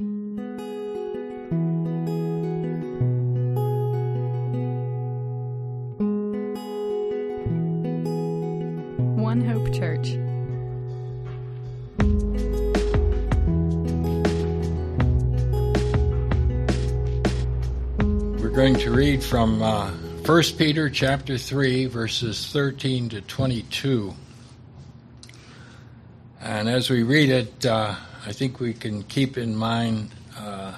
One Hope Church. We're going to read from uh, 1 Peter chapter 3 verses 13 to 22. And as we read it, uh, I think we can keep in mind uh,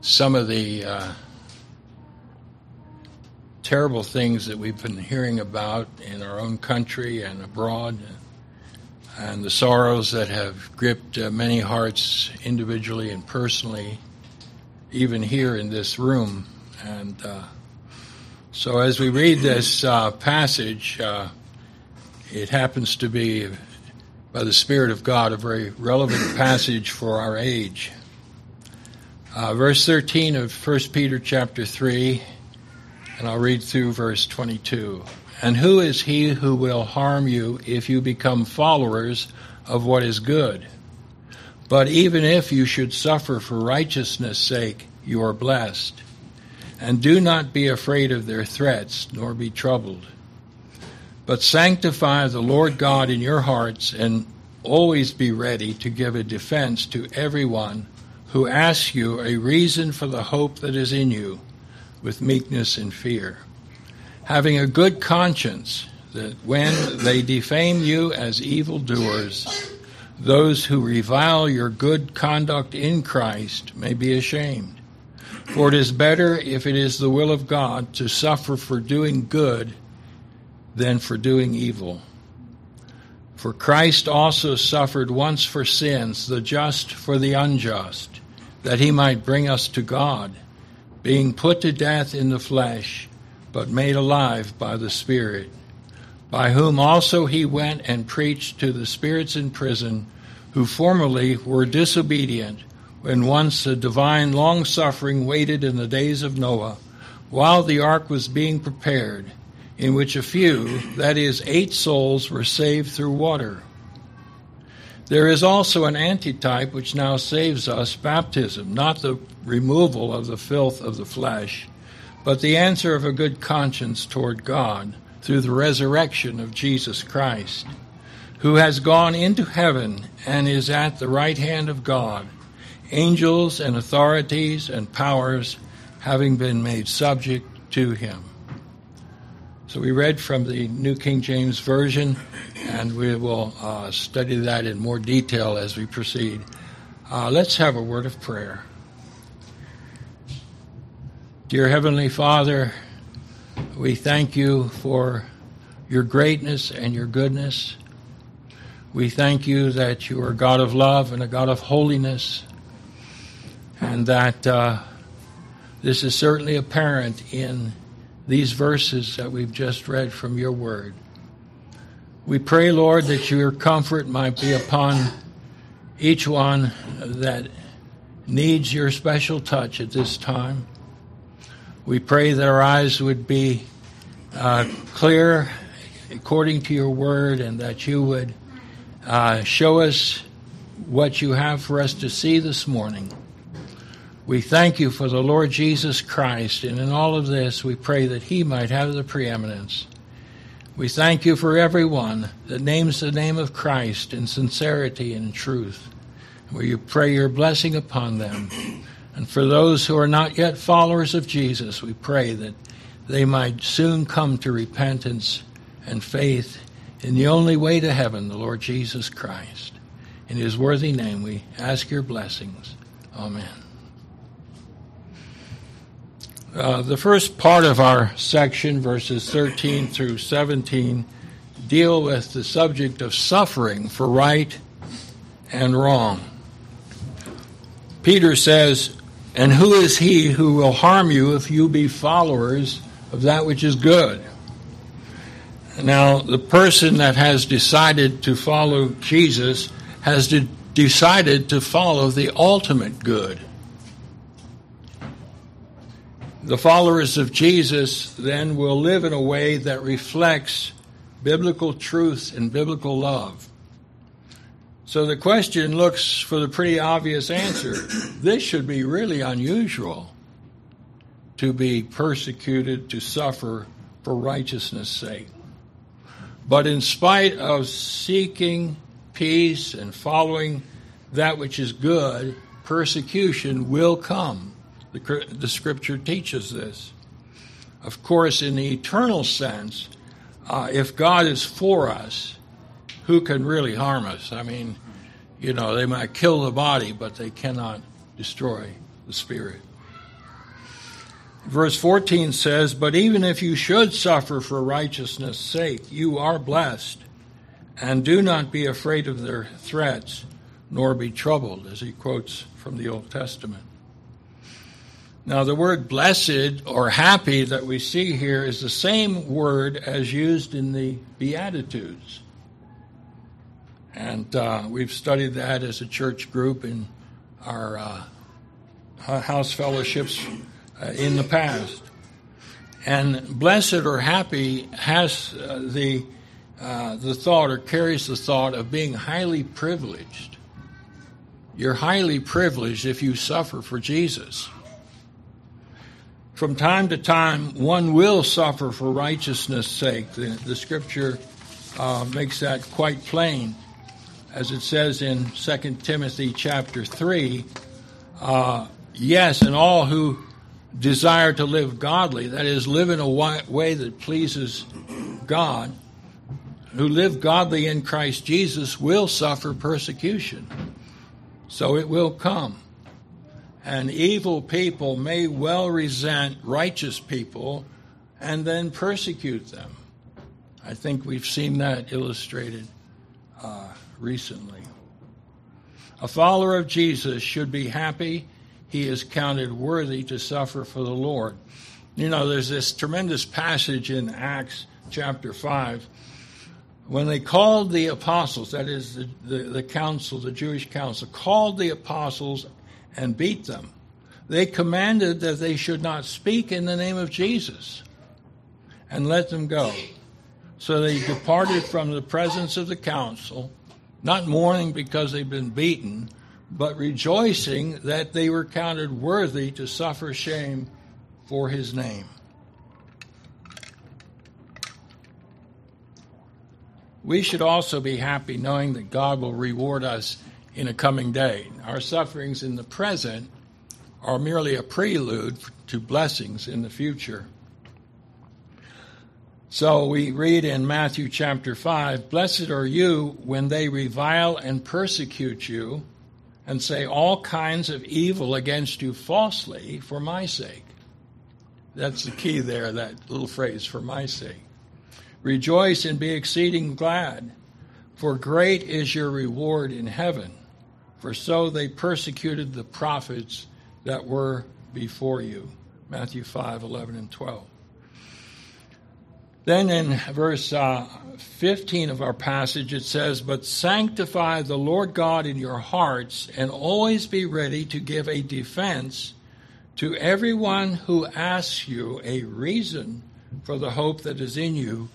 some of the uh, terrible things that we've been hearing about in our own country and abroad, and the sorrows that have gripped uh, many hearts individually and personally, even here in this room. And uh, so, as we read this uh, passage, uh, it happens to be, by the Spirit of God, a very relevant passage for our age. Uh, verse 13 of 1 Peter chapter 3 and I'll read through verse 22. And who is he who will harm you if you become followers of what is good? But even if you should suffer for righteousness' sake, you are blessed. And do not be afraid of their threats, nor be troubled. But sanctify the Lord God in your hearts, and always be ready to give a defense to everyone who asks you a reason for the hope that is in you with meekness and fear, having a good conscience that when they defame you as evildoers, those who revile your good conduct in Christ may be ashamed. For it is better, if it is the will of God, to suffer for doing good than for doing evil. For Christ also suffered once for sins, the just for the unjust, that he might bring us to God being put to death in the flesh, but made alive by the Spirit, by whom also he went and preached to the spirits in prison, who formerly were disobedient, when once the divine long suffering waited in the days of Noah, while the ark was being prepared, in which a few, that is, eight souls, were saved through water. There is also an antitype which now saves us baptism, not the removal of the filth of the flesh, but the answer of a good conscience toward God through the resurrection of Jesus Christ, who has gone into heaven and is at the right hand of God, angels and authorities and powers having been made subject to him. So we read from the New King James Version, and we will uh, study that in more detail as we proceed. Uh, let's have a word of prayer. Dear Heavenly Father, we thank you for your greatness and your goodness. We thank you that you are a God of love and a God of holiness, and that uh, this is certainly apparent in these verses that we've just read from your word. We pray, Lord, that your comfort might be upon each one that needs your special touch at this time. We pray that our eyes would be uh, clear according to your word and that you would uh, show us what you have for us to see this morning. We thank you for the Lord Jesus Christ, and in all of this, we pray that he might have the preeminence. We thank you for everyone that names the name of Christ in sincerity and truth. We pray your blessing upon them. And for those who are not yet followers of Jesus, we pray that they might soon come to repentance and faith in the only way to heaven, the Lord Jesus Christ. In his worthy name, we ask your blessings. Amen. Uh, the first part of our section, verses 13 through 17, deal with the subject of suffering for right and wrong. Peter says, And who is he who will harm you if you be followers of that which is good? Now, the person that has decided to follow Jesus has de- decided to follow the ultimate good. The followers of Jesus then will live in a way that reflects biblical truth and biblical love. So the question looks for the pretty obvious answer. This should be really unusual to be persecuted, to suffer for righteousness' sake. But in spite of seeking peace and following that which is good, persecution will come. The, the scripture teaches this. Of course, in the eternal sense, uh, if God is for us, who can really harm us? I mean, you know, they might kill the body, but they cannot destroy the spirit. Verse 14 says, But even if you should suffer for righteousness' sake, you are blessed, and do not be afraid of their threats, nor be troubled, as he quotes from the Old Testament. Now, the word blessed or happy that we see here is the same word as used in the Beatitudes. And uh, we've studied that as a church group in our uh, house fellowships uh, in the past. And blessed or happy has uh, the, uh, the thought or carries the thought of being highly privileged. You're highly privileged if you suffer for Jesus. From time to time, one will suffer for righteousness' sake. The, the scripture uh, makes that quite plain as it says in 2 Timothy chapter 3, uh, yes, and all who desire to live godly, that is, live in a way that pleases God, who live godly in Christ Jesus, will suffer persecution. So it will come. And evil people may well resent righteous people and then persecute them. I think we've seen that illustrated uh, recently. A follower of Jesus should be happy he is counted worthy to suffer for the Lord. You know, there's this tremendous passage in Acts chapter 5 when they called the apostles, that is, the, the, the, council, the Jewish council, called the apostles and beat them, they commanded that they should not speak in the name of Jesus and let them go. So they departed from the presence of the council not mourning because they'd been beaten, but rejoicing that they were counted worthy to suffer shame for his name. We should also be happy knowing that God will reward us in a coming day. Our sufferings in the present are merely a prelude to blessings in the future. So we read in Matthew chapter 5 Blessed are you when they revile and persecute you and say all kinds of evil against you falsely for my sake. That's the key there, that little phrase, for my sake. Rejoice and be exceeding glad, for great is your reward in heaven. For so they persecuted the prophets that were before you. Matthew 5 11 and 12. Then in verse uh, 15 of our passage, it says, But sanctify the Lord God in your hearts, and always be ready to give a defense to everyone who asks you a reason for the hope that is in you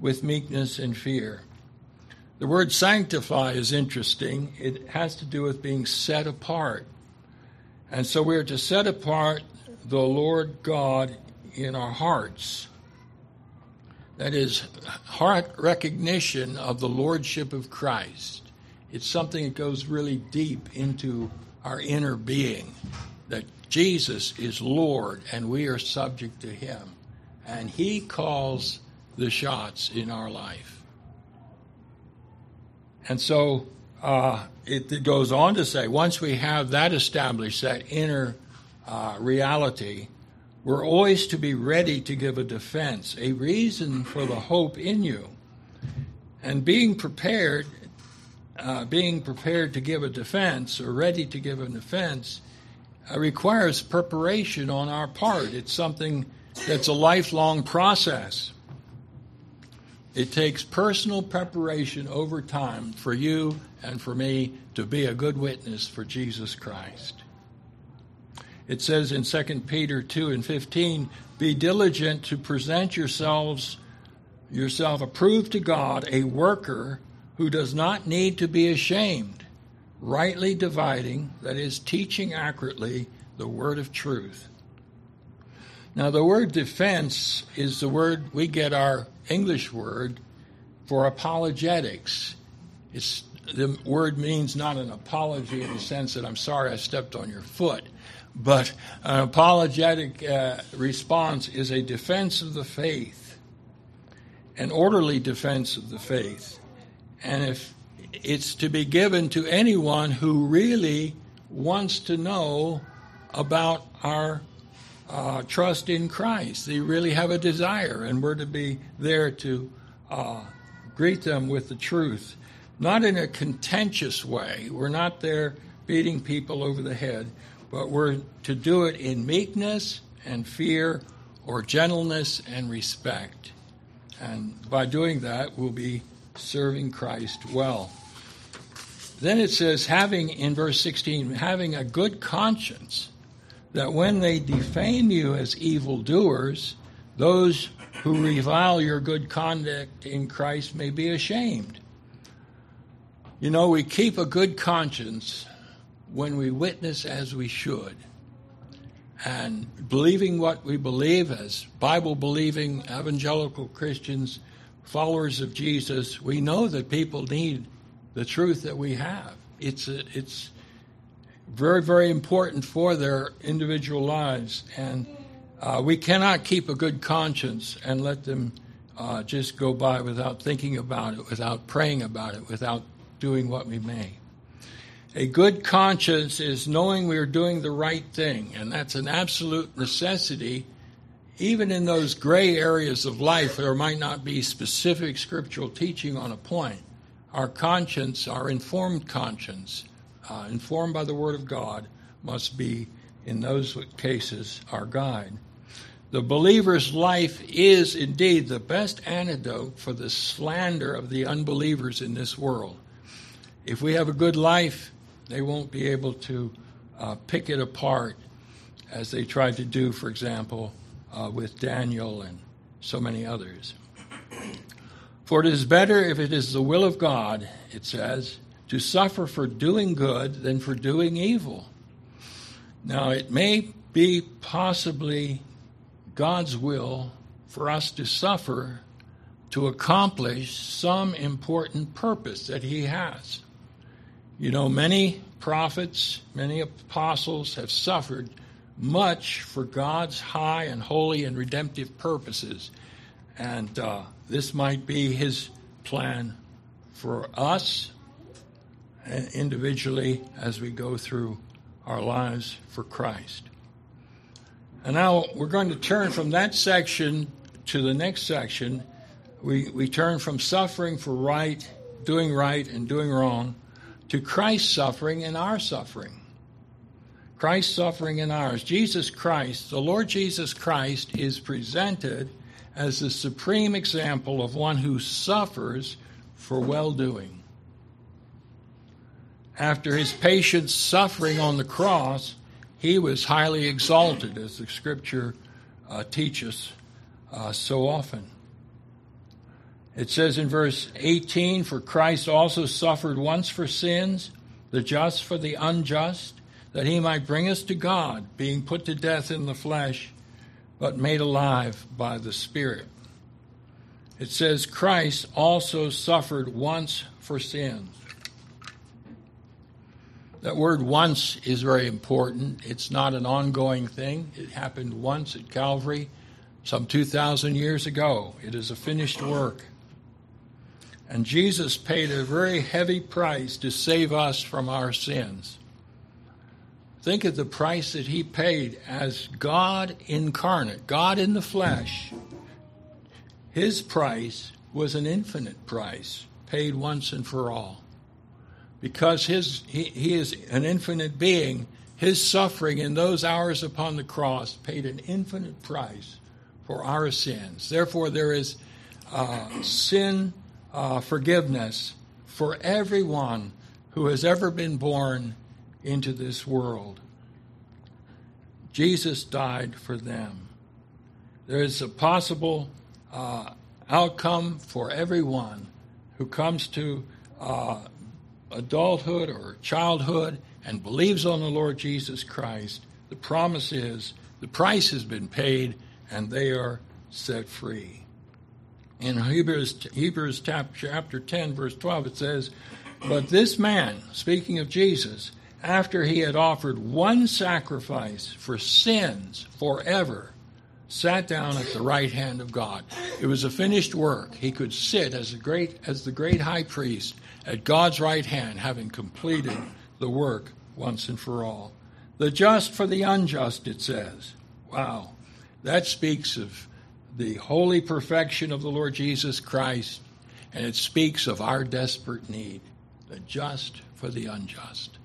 with meekness and fear. The word sanctify is interesting. It has to do with being set apart. And so we are to set apart the Lord God in our hearts that is heart recognition of the lordship of Christ. It's something that goes really deep into our inner being that Jesus is Lord and we are subject to him. And he calls the shots in our life. And so uh, it, it, goes on to say once we have that established, that inner uh, reality, we're always to be ready to give a defense, a reason for the hope in you. And being prepared, uh, being prepared to give a defense or ready to give an defense uh, requires preparation on our part. It's something that's a lifelong process. It takes personal preparation over time for you and for me to be a good witness for Jesus Christ. It says in 2 Peter 2 and 15, Be diligent to present yourselves yourself approved to God, a worker who does not need to be ashamed, rightly dividing, that is, teaching accurately the word of truth. Now, the word defense is the word we get our English word for apologetics. It's, the word means not an apology in the sense that I'm sorry I stepped on your foot, but an apologetic uh, response is a defense of the faith, an orderly defense of the faith. And if it's to be given to anyone who really wants to know about our uh, trust in Christ. They really have a desire, and we're to be there to uh, greet them with the truth. Not in a contentious way. We're not there beating people over the head, but we're to do it in meekness and fear or gentleness and respect. And by doing that, we'll be serving Christ well. Then it says, having, in verse 16, having a good conscience, that when they defame you as evildoers, those who revile your good conduct in Christ may be ashamed. You know, we keep a good conscience when we witness as we should. And believing what we believe as Bible believing evangelical Christians, followers of Jesus, we know that people need the truth that we have. It's a, it's very very important for their individual lives, and uh, we cannot keep a good conscience and let them uh, just go by without thinking about it, without praying about it, without doing what we may. A good conscience is knowing we are doing the right thing, and that's an absolute necessity. Even in those gray areas of life, there might not be specific scriptural teaching on a point. Our conscience, our informed conscience, uh, informed by the Word of God, must be, in those cases, our guide. The believer's life is indeed the best antidote for the slander of the unbelievers in this world. If we have a good life, they won't be able to uh, pick it apart as they tried to do, for example, uh, with Daniel and so many others. For it is better if it is the will of God, it says, to suffer for doing good than for doing evil. Now, it may be possibly God's will for us to suffer to accomplish some important purpose that He has. You know, many prophets, many apostles have suffered much for God's high and holy and redemptive purposes. And uh, this might be his plan for us individually as we go through our lives for Christ. And now we're going to turn from that section to the next section. We, we turn from suffering for right, doing right, and doing wrong to Christ's suffering and our suffering. Christ's suffering and ours. Jesus Christ, the Lord Jesus Christ, is presented as the supreme example of one who suffers for well doing. After his patient suffering on the cross, he was highly exalted, as the scripture uh, teaches uh, so often. It says in verse 18 For Christ also suffered once for sins, the just for the unjust, that he might bring us to God, being put to death in the flesh, but made alive by the Spirit. It says Christ also suffered once for sins. That word once is very important. It's not an ongoing thing. It happened once at Calvary some 2,000 years ago. It is a finished work. And Jesus paid a very heavy price to save us from our sins. Think of the price that he paid as God incarnate, God in the flesh. His price was an infinite price, paid once and for all. Because his, he, he is an infinite being, his suffering in those hours upon the cross paid an infinite price for our sins. Therefore, there is uh, sin uh, forgiveness for everyone who has ever been born into this world. Jesus died for them. There is a possible uh, outcome for everyone who comes to uh, adulthood or childhood and believes on the Lord Jesus Christ, the promise is the price has been paid and they are set free. In Hebrews, Hebrews chapter 10, verse 12, it says, But this man, speaking of Jesus, after he had offered one sacrifice for sins forever, sat down at the right hand of God. It was a finished work. He could sit as great as the great high priest at God's right hand, having completed the work once and for all. The just for the unjust, it says. Wow. That speaks of the holy perfection of the Lord Jesus Christ, and it speaks of our desperate need. The just for the unjust.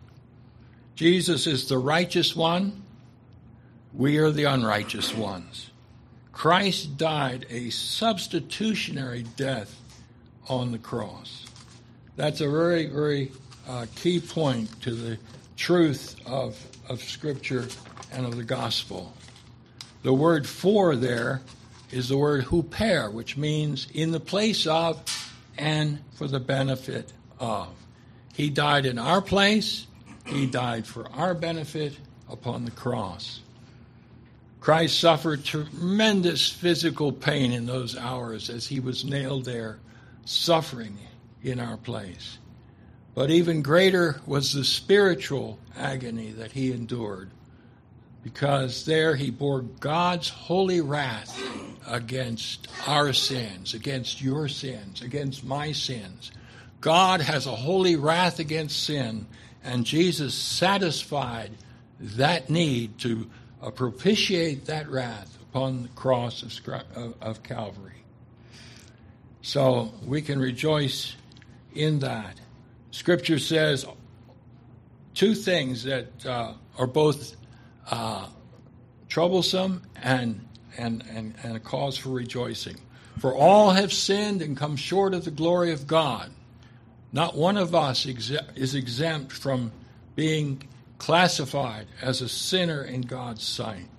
Jesus is the righteous one. We are the unrighteous ones. Christ died a substitutionary death on the cross. That's a very, very uh, key point to the truth of, of Scripture and of the gospel. The word for there is the word huper, which means in the place of and for the benefit of. He died in our place, He died for our benefit upon the cross. Christ suffered tremendous physical pain in those hours as he was nailed there, suffering in our place. But even greater was the spiritual agony that he endured, because there he bore God's holy wrath against our sins, against your sins, against my sins. God has a holy wrath against sin, and Jesus satisfied that need to uh, propitiate that wrath upon the cross of, of, Calvary. So we can rejoice in that. Scripture says two things that uh, are both uh, troublesome and, and, and, and a cause for rejoicing. For all have sinned and come short of the glory of God. Not one of us is exempt from being classified as a sinner in God's sight.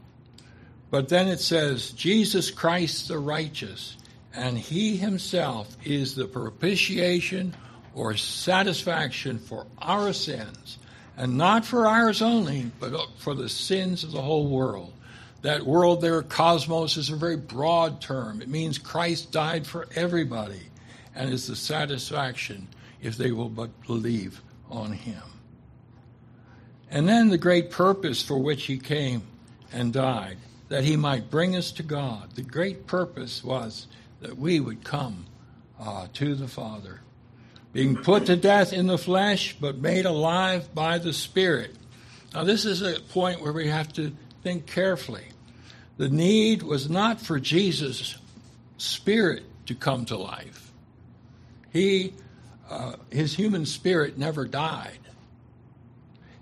But then it says, Jesus Christ the righteous, and he himself is the propitiation or satisfaction for our sins, and not for ours only, but for the sins of the whole world. That world there, cosmos, is a very broad term. It means Christ died for everybody and is the satisfaction if they will but believe on him. And then the great purpose for which he came and died, that he might bring us to God. The great purpose was that we would come uh, to the Father, being put to death in the flesh, but made alive by the Spirit. Now, this is a point where we have to think carefully. The need was not for Jesus' spirit to come to life. He, uh, his human spirit never died.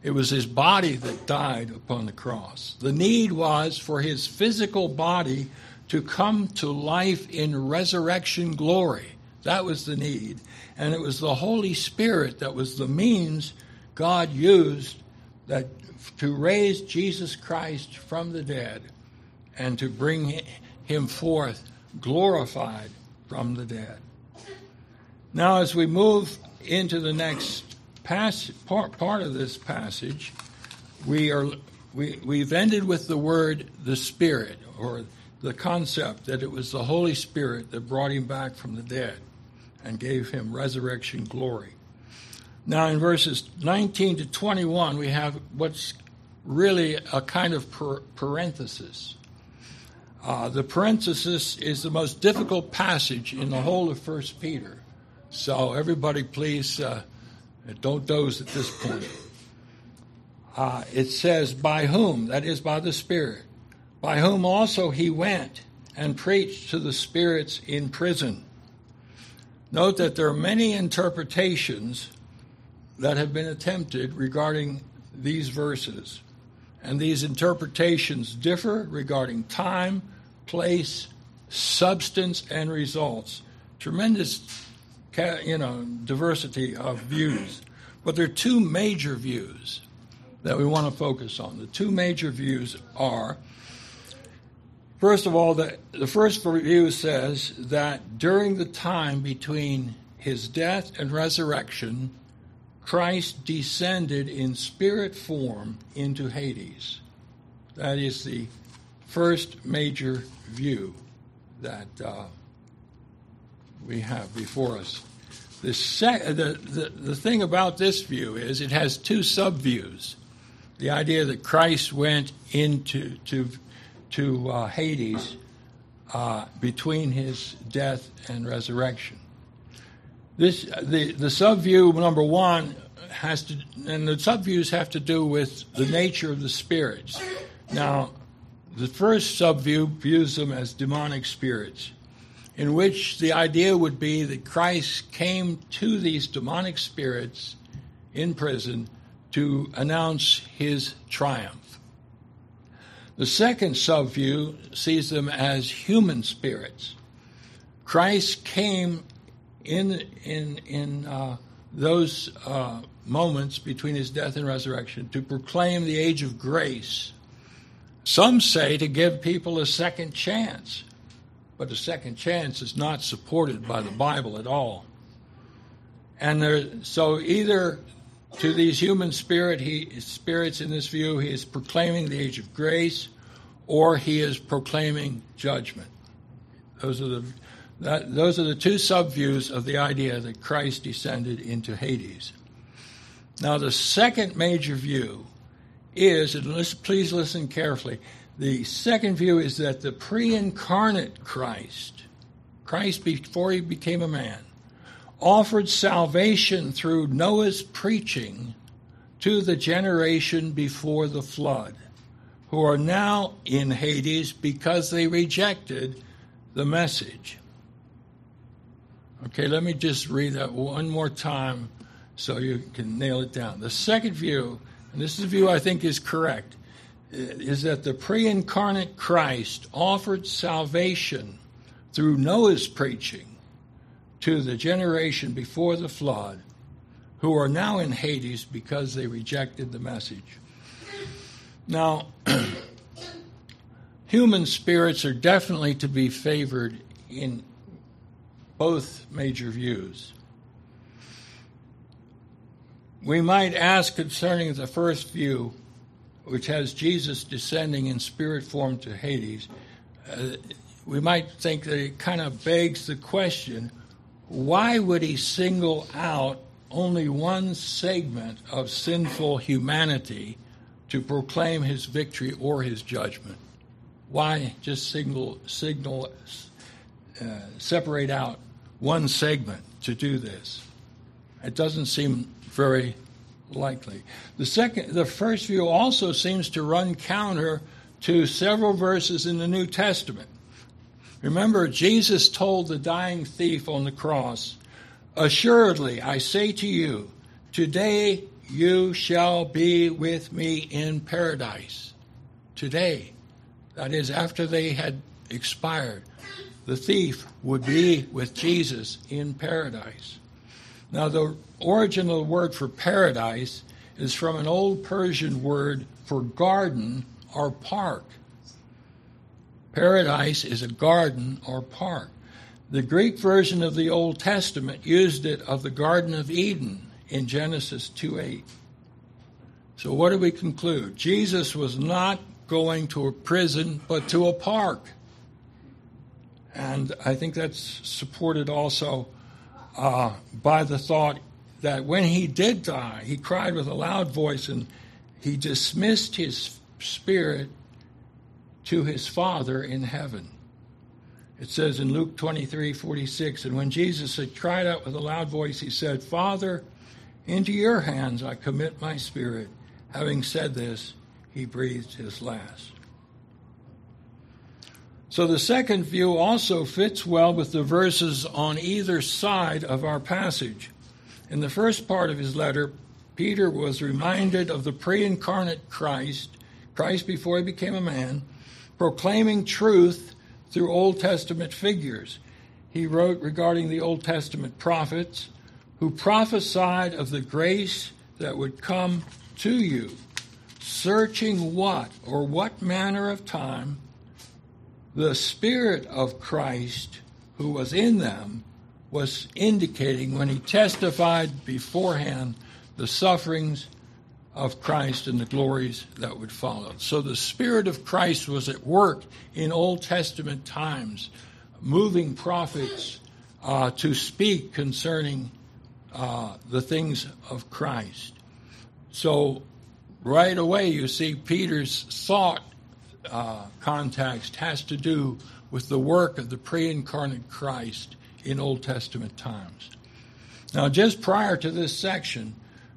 It was his body that died upon the cross. The need was for his physical body to come to life in resurrection glory. That was the need. And it was the Holy Spirit that was the means God used that to raise Jesus Christ from the dead and to bring him forth glorified from the dead. Now, as we move into the next pass, part, part of this passage, we are we, we've ended with the word the Spirit, or the concept that it was the Holy Spirit that brought him back from the dead and gave him resurrection glory. Now, in verses 19 to 21, we have what's really a kind of parenthesis. Uh, the parenthesis is the most difficult passage in the whole of First Peter. So, everybody, please uh, don't doze at this point. Uh, it says, By whom? That is, by the Spirit. By whom also he went and preached to the spirits in prison. Note that there are many interpretations that have been attempted regarding these verses. And these interpretations differ regarding time, place, substance, and results. Tremendous you know, diversity of views. But there are two major views that we want to focus on. The two major views are first of all, the, the first view says that during the time between his death and resurrection, Christ descended in spirit form into Hades. That is the first major view that uh, we have before us. The, sec- the, the, the thing about this view is it has two subviews. The idea that Christ went into to, to uh, Hades uh, between his death and resurrection. This the the subview number one has to, and the subviews have to do with the nature of the spirits. Now, the first subview views them as demonic spirits, in which the idea would be that Christ came to these demonic spirits in prison to announce his triumph. The second subview sees them as human spirits. Christ came in in in uh, those uh, moments between his death and resurrection to proclaim the age of grace. Some say to give people a second chance, but a second chance is not supported by the Bible at all. And there, so either to these human spirit, he, spirits in this view, he is proclaiming the age of grace, or he is proclaiming judgment. Those are the that, those are the two subviews of the idea that Christ descended into Hades. Now, the second major view is, and please listen carefully, the second view is that the pre incarnate Christ, Christ before he became a man, offered salvation through Noah's preaching to the generation before the flood, who are now in Hades because they rejected the message. Okay, let me just read that one more time so you can nail it down. The second view, and this is a view I think is correct, is that the pre incarnate Christ offered salvation through Noah's preaching to the generation before the flood who are now in Hades because they rejected the message. Now, human spirits are definitely to be favored in both major views. We might ask concerning the first view, which has Jesus descending in spirit form to Hades, uh, we might think that it kind of begs the question why would he single out only one segment of sinful humanity to proclaim his victory or his judgment? Why just signal, signal, uh, separate out one segment to do this. It doesn't seem very likely. The second, the first view also seems to run counter to several verses in the New Testament. Remember, Jesus told the dying thief on the cross, Assuredly, I say to you, today you shall be with me in paradise. Today. That is, after they had expired the thief would be with Jesus in paradise. Now, the origin of the word for paradise is from an old Persian word for garden or park. Paradise is a garden or park. The Greek version of the Old Testament used it of the Garden of Eden in Genesis 2 8. So, what do we conclude? Jesus was not going to a prison, but to a park. And I think that's supported also uh, by the thought that when he did die, he cried with a loud voice and he dismissed his spirit to his Father in heaven. It says in Luke 23 46, and when Jesus had cried out with a loud voice, he said, Father, into your hands I commit my spirit. Having said this, he breathed his last. So the second view also fits well with the verses on either side of our passage. In the first part of his letter, Peter was reminded of the pre incarnate Christ, Christ before he became a man, proclaiming truth through Old Testament figures. He wrote regarding the Old Testament prophets who prophesied of the grace that would come to you, searching what or what manner of time the Spirit of Christ who was in them was indicating when he testified beforehand the sufferings of Christ and the glories that would follow. So the Spirit of Christ was at work in Old Testament times, moving prophets uh, to speak concerning uh, the things of Christ. So right away, you see Peter's thought uh, context has to do with the work of the pre incarnate Christ in Old Testament times. Now, just prior to this section,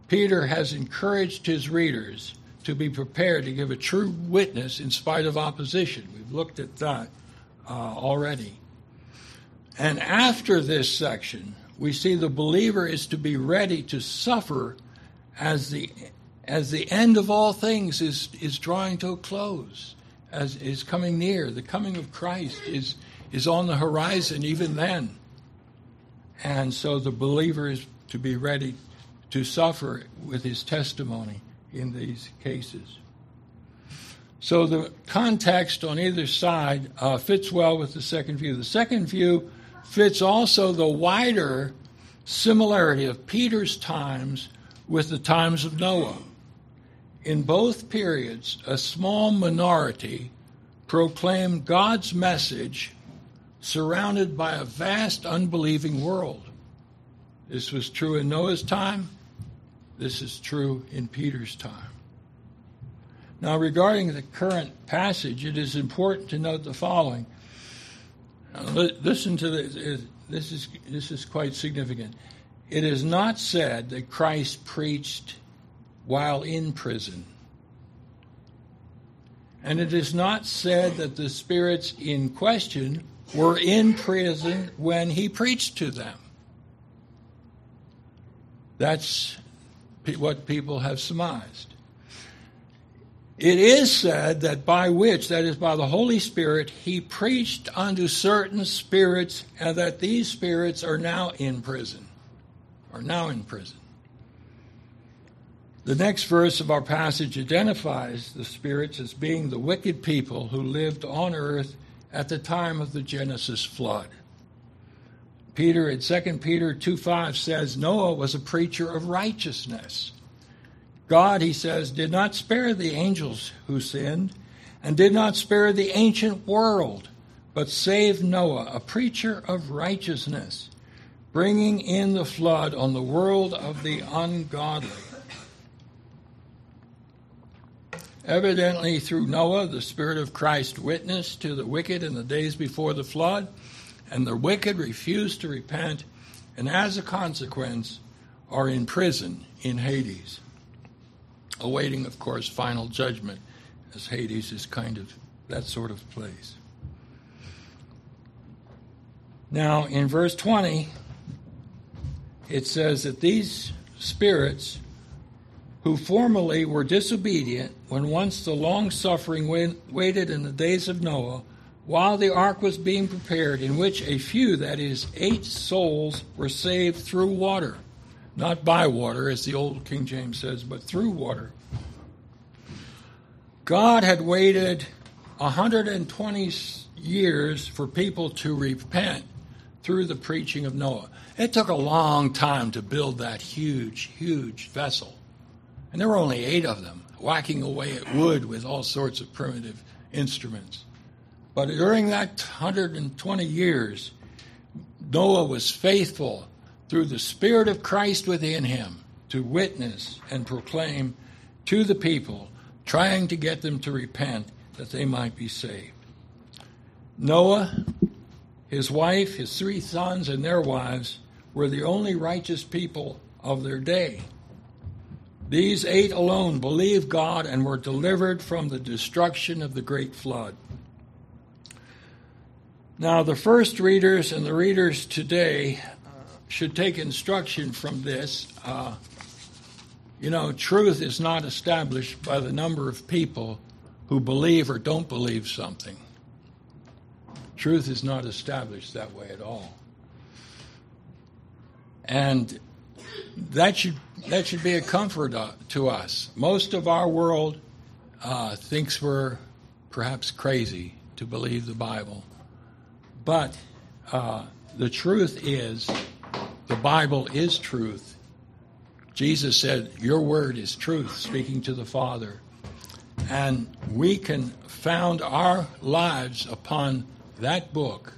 Peter has encouraged his readers to be prepared to give a true witness in spite of opposition. We've looked at that uh, already. And after this section, we see the believer is to be ready to suffer as the as the end of all things is is drawing to a close, as is coming near. The coming of Christ is is on the horizon even then. And so the believer is to be ready to suffer with his testimony in these cases. So the context on either side uh, fits well with the second view. The second view fits also the wider similarity of Peter's times with the times of Noah. In both periods, a small minority proclaimed God's message surrounded by a vast unbelieving world. This was true in Noah's time. This is true in Peter's time. Now, regarding the current passage, it is important to note the following. Listen to this. This is, this is quite significant. It is not said that Christ preached while in prison. And it is not said that the spirits in question were in prison when he preached to them. That's what people have surmised. It is said that by which, that is by the Holy Spirit, he preached unto certain spirits, and that these spirits are now in prison, are now in prison. The next verse of our passage identifies the spirits as being the wicked people who lived on earth at the time of the Genesis flood. Peter in 2 Peter 2 5 says Noah was a preacher of righteousness God, he says, did not spare the angels who sinned, and did not spare the ancient world, but saved Noah, a preacher of righteousness, bringing in the flood on the world of the ungodly. Evidently, through Noah, the Spirit of Christ witnessed to the wicked in the days before the flood, and the wicked refused to repent, and as a consequence, are in prison in Hades awaiting, of course, final judgment, as Hades is kind of that sort of place. Now, in verse 20, it says that these spirits who formerly were disobedient when once the long suffering waited in the days of Noah, while the ark was being prepared, in which a few, that is, eight souls, were saved through water not by water, as the old King James says, but through water. God had waited 120 years for people to repent through the preaching of Noah. It took a long time to build that huge, huge vessel. And there were only eight of them, whacking away at wood with all sorts of primitive instruments. But during that 120 years, Noah was faithful through the Spirit of Christ within him to witness and proclaim to the people, trying to get them to repent that they might be saved. Noah, his wife, his three sons, and their wives were the only righteous people of their day. These eight alone believed God and were delivered from the destruction of the great flood. Now, the first readers and the readers today should take instruction from this. Uh, you know, truth is not established by the number of people who believe or don't believe something. Truth is not established that way at all. And that should that should be a comfort uh, to us. Most of our world uh, thinks we're perhaps crazy to believe the Bible, but uh, the truth is, the Bible is truth. Jesus said, Your word is truth, speaking to the Father. And we can found our lives upon that book,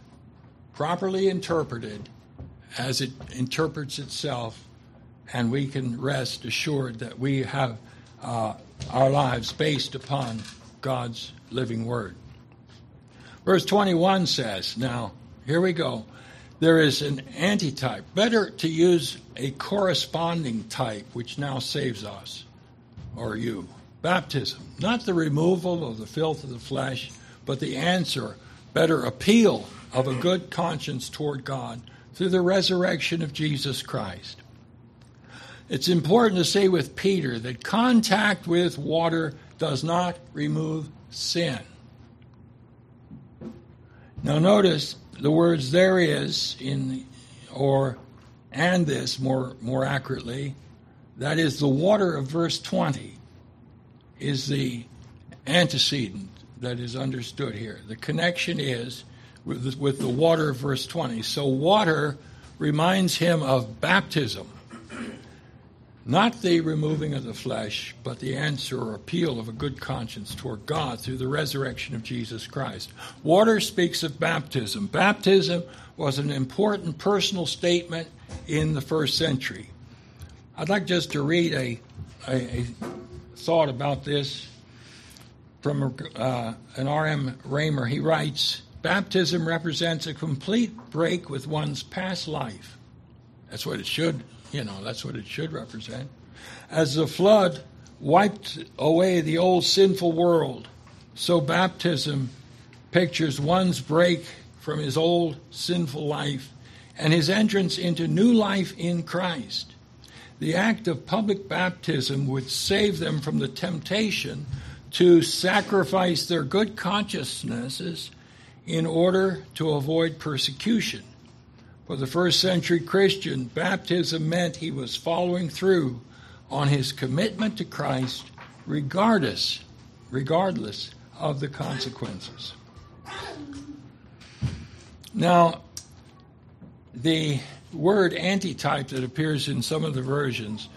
properly interpreted as it interprets itself, and we can rest assured that we have uh, our lives based upon God's living word. Verse 21 says, Now, here we go. There is an antitype. Better to use a corresponding type, which now saves us or you. Baptism. Not the removal of the filth of the flesh, but the answer, better appeal of a good conscience toward God through the resurrection of Jesus Christ. It's important to say with Peter that contact with water does not remove sin. Now, notice the words there is in, or and this more, more accurately, that is the water of verse 20 is the antecedent that is understood here. The connection is with, with the water of verse 20. So, water reminds him of baptism not the removing of the flesh, but the answer or appeal of a good conscience toward God through the resurrection of Jesus Christ. Water speaks of baptism. Baptism was an important personal statement in the first century. I'd like just to read a, a, a thought about this from uh, an R.M. Raymer. He writes Baptism represents a complete break with one's past life. That's what it should you know, that's what it should represent. As the flood wiped away the old sinful world, so baptism pictures one's break from his old sinful life and his entrance into new life in Christ. The act of public baptism would save them from the temptation to sacrifice their good consciousnesses in order to avoid persecution. For the first century Christian, baptism meant he was following through on his commitment to Christ regardless regardless of the consequences. Now, the word antitype that appears in some of the versions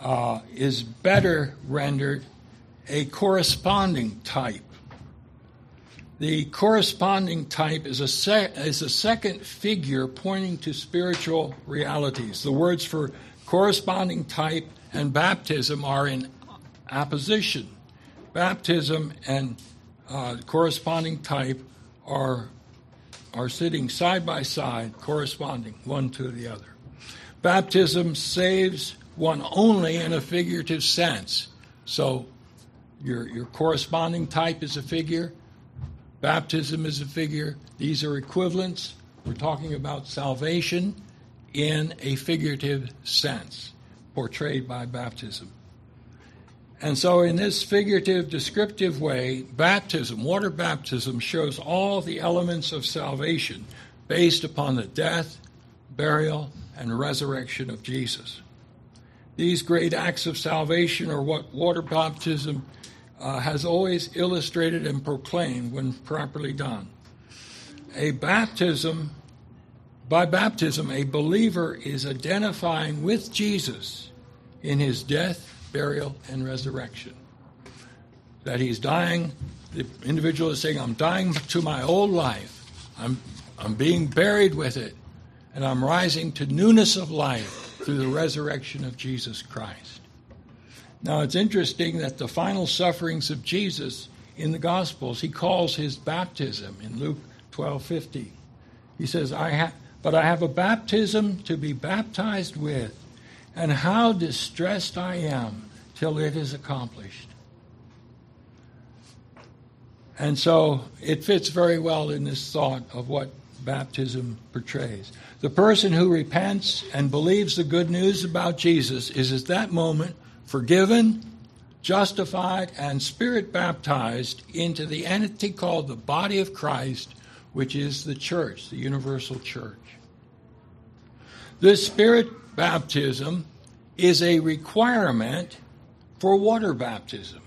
uh, is better rendered a corresponding type. The corresponding type is a, se- is a second figure pointing to spiritual realities. The words for corresponding type and baptism are in apposition. Baptism and uh, corresponding type are, are sitting side by side, corresponding one to the other. Baptism saves one only in a figurative sense. So your, your corresponding type is a figure, Baptism is a figure. These are equivalents. We're talking about salvation in a figurative sense, portrayed by baptism. And so, in this figurative, descriptive way, baptism, water baptism, shows all the elements of salvation based upon the death, burial, and resurrection of Jesus. These great acts of salvation are what water baptism uh, has always illustrated and proclaimed when properly done. A baptism, by baptism, a believer is identifying with Jesus in his death, burial, and resurrection. That he's dying, the individual is saying, I'm dying to my old life. I'm, I'm being buried with it, and I'm rising to newness of life through the resurrection of Jesus Christ. Now, it's interesting that the final sufferings of Jesus in the Gospels, he calls his baptism in Luke 12 50. He says, I ha- But I have a baptism to be baptized with, and how distressed I am till it is accomplished. And so it fits very well in this thought of what baptism portrays. The person who repents and believes the good news about Jesus is at that moment forgiven, justified, and spirit baptized into the entity called the body of Christ, which is the church, the universal church. This spirit baptism is a requirement for water baptism.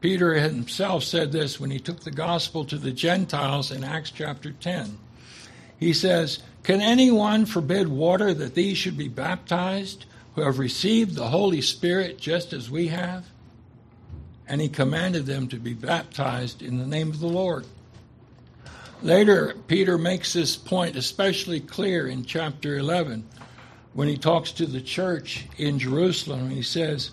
Peter himself said this when he took the gospel to the Gentiles in Acts chapter 10. He says, Can anyone forbid water that these should be baptized who have received the Holy Spirit just as we have? And he commanded them to be baptized in the name of the Lord. Later, Peter makes this point especially clear in chapter 11 when he talks to the church in Jerusalem. He says,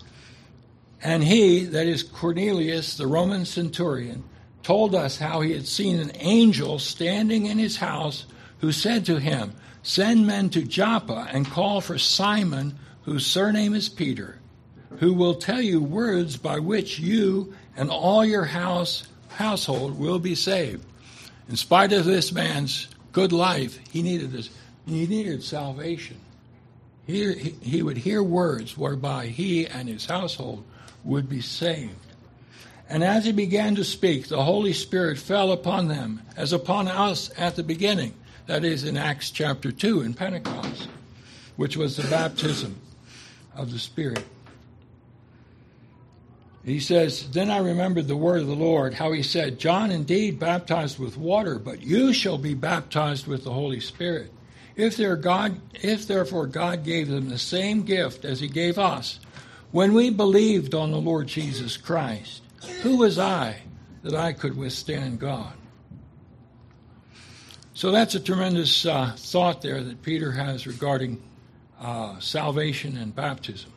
And he, that is Cornelius, the Roman centurion, told us how he had seen an angel standing in his house who said to him, Send men to Joppa and call for Simon, whose surname is Peter, who will tell you words by which you and all your house household will be saved. In spite of this man's good life, he needed this. He needed salvation. He, he would hear words whereby he and his household would be saved. And as he began to speak, the Holy Spirit fell upon them as upon us at the beginning. That is in Acts chapter 2 in Pentecost, which was the baptism of the Spirit. He says, Then I remembered the word of the Lord, how he said, John indeed baptized with water, but you shall be baptized with the Holy Spirit. If, there God, if therefore God gave them the same gift as he gave us, when we believed on the Lord Jesus Christ, who was I that I could withstand God? So that's a tremendous uh, thought there that Peter has regarding uh, salvation and baptism.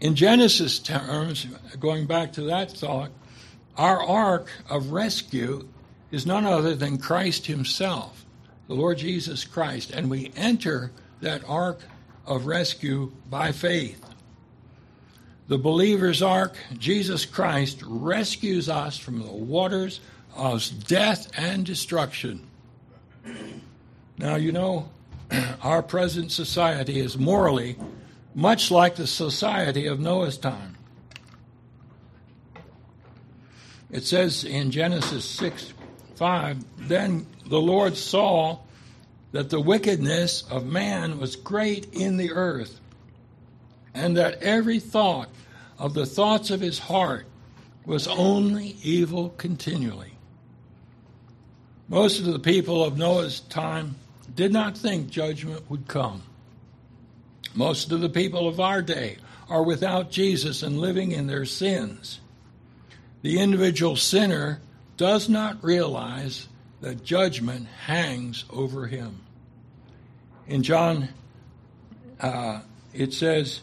In Genesis terms, going back to that thought, our ark of rescue is none other than Christ Himself, the Lord Jesus Christ, and we enter that ark of rescue by faith. The believer's ark, Jesus Christ, rescues us from the waters of death and destruction. Now, you know, our present society is morally much like the society of Noah's time. It says in Genesis 6 5, then the Lord saw that the wickedness of man was great in the earth, and that every thought of the thoughts of his heart was only evil continually. Most of the people of Noah's time did not think judgment would come. Most of the people of our day are without Jesus and living in their sins. The individual sinner does not realize that judgment hangs over him. In John, uh, it says,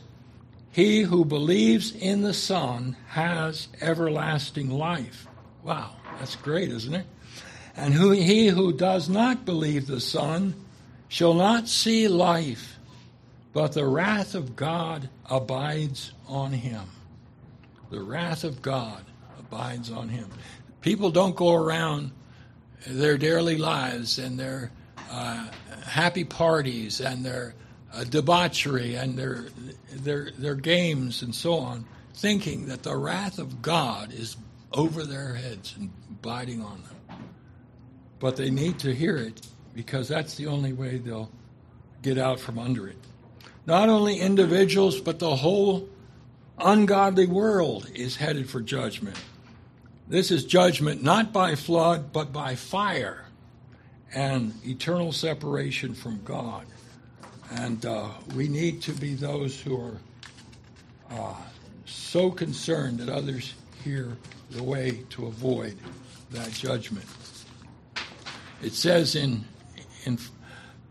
He who believes in the Son has everlasting life. Wow, that's great, isn't it? And who, he who does not believe the Son shall not see life, but the wrath of God abides on him. The wrath of God abides on him. People don't go around their daily lives and their uh, happy parties and their uh, debauchery and their, their, their games and so on, thinking that the wrath of God is over their heads and abiding on them but they need to hear it because that's the only way they'll get out from under it. Not only individuals, but the whole ungodly world is headed for judgment. This is judgment not by flood, but by fire and eternal separation from God. And uh, we need to be those who are uh, so concerned that others hear the way to avoid that judgment. It says in in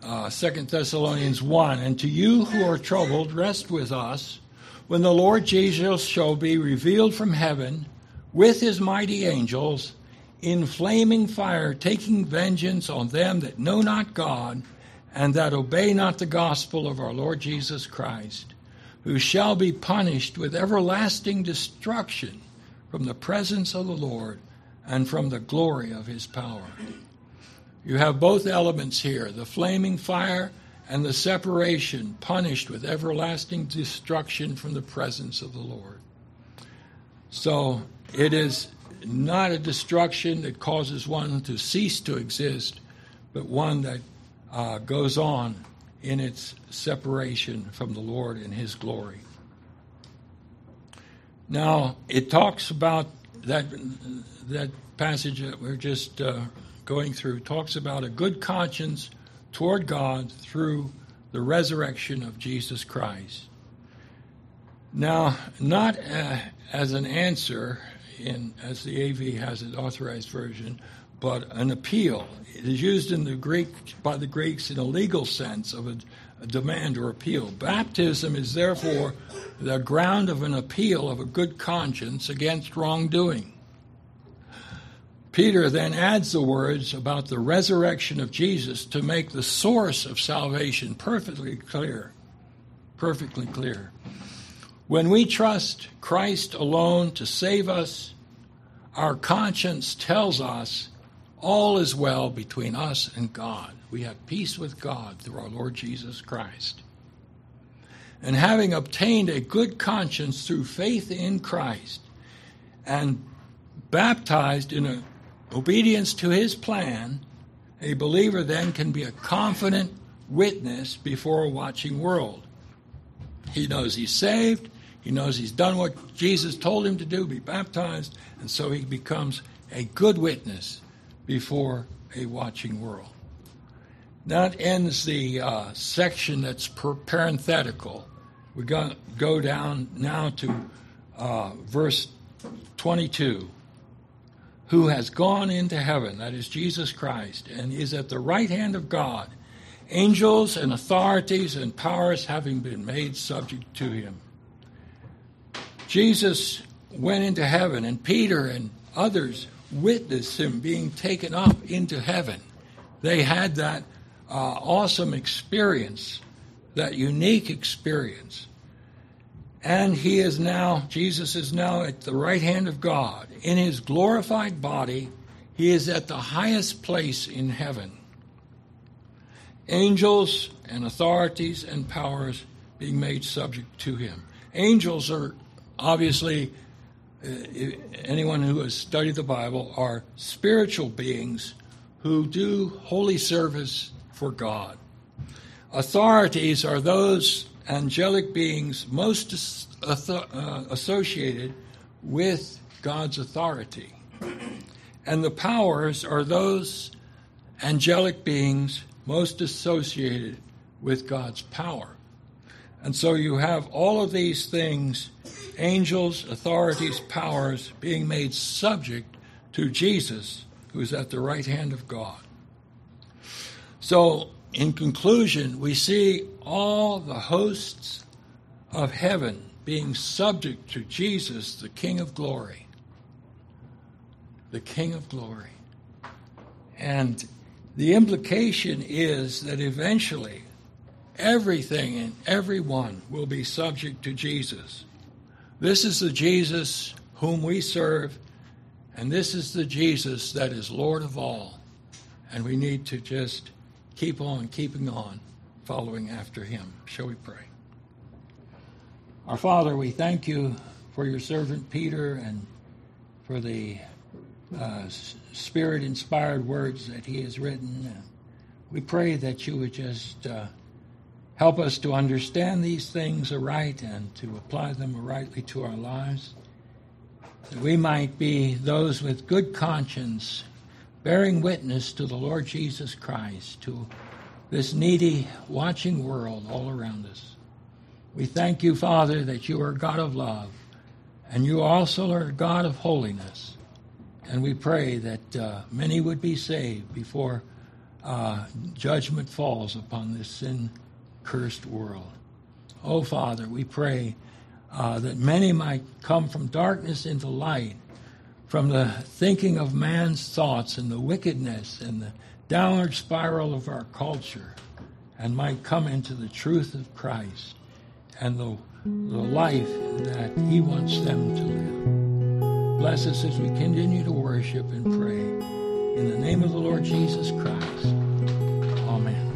uh, 2 Thessalonians 1 And to you who are troubled, rest with us when the Lord Jesus shall be revealed from heaven with his mighty angels in flaming fire, taking vengeance on them that know not God and that obey not the gospel of our Lord Jesus Christ, who shall be punished with everlasting destruction from the presence of the Lord and from the glory of his power. You have both elements here the flaming fire and the separation, punished with everlasting destruction from the presence of the Lord. So it is not a destruction that causes one to cease to exist, but one that uh, goes on in its separation from the Lord and His glory. Now, it talks about that, that passage that we're just uh, going through talks about a good conscience toward God through the resurrection of Jesus Christ. Now, not uh, as an answer, in as the AV has it, authorized version, but an appeal. It is used in the Greek by the Greeks in a legal sense of a, a demand or appeal. Baptism is therefore the ground of an appeal of a good conscience against wrongdoing. Peter then adds the words about the resurrection of Jesus to make the source of salvation perfectly clear. Perfectly clear. When we trust Christ alone to save us, our conscience tells us all is well between us and God. We have peace with God through our Lord Jesus Christ. And having obtained a good conscience through faith in Christ and baptized in a obedience to his plan, a believer then can be a confident witness before a watching world. He knows he's saved, he knows he's done what Jesus told him to do, be baptized, and so he becomes a good witness before a watching world. That ends the uh, section that's parenthetical. We're going to go down now to uh, verse 22 who has gone into heaven, that is Jesus Christ, and is at the right hand of God, angels and authorities and powers having been made subject to him. Jesus went into heaven, and Peter and others witnessed him being taken up into heaven. They had that uh, awesome experience, that unique experience. And he is now, Jesus is now at the right hand of God. In his glorified body, he is at the highest place in heaven. Angels and authorities and powers being made subject to him. Angels are obviously, uh, anyone who has studied the Bible, are spiritual beings who do holy service for God. Authorities are those angelic beings most uh, associated with God's authority. And the powers are those angelic beings most associated with God's power. And so you have all of these things angels, authorities, powers being made subject to Jesus, who is at the right hand of God. So in conclusion, we see all the hosts of heaven being subject to Jesus, the King of glory. The King of glory. And the implication is that eventually everything and everyone will be subject to Jesus. This is the Jesus whom we serve, and this is the Jesus that is Lord of all. And we need to just keep on keeping on, following after him. Shall we pray? Our Father, we thank you for your servant Peter and for the uh, spirit inspired words that he has written. We pray that you would just uh, help us to understand these things aright and to apply them rightly to our lives. That we might be those with good conscience bearing witness to the Lord Jesus Christ, to this needy, watching world all around us. We thank you, Father, that you are God of love, and you also are God of holiness. And we pray that uh, many would be saved before uh, judgment falls upon this sin cursed world. Oh, Father, we pray uh, that many might come from darkness into light from the thinking of man's thoughts and the wickedness and the downward spiral of our culture and might come into the truth of Christ and the, the life that He wants them to live. Bless us as we continue to worship and pray. In the name of the Lord Jesus Christ. Amen.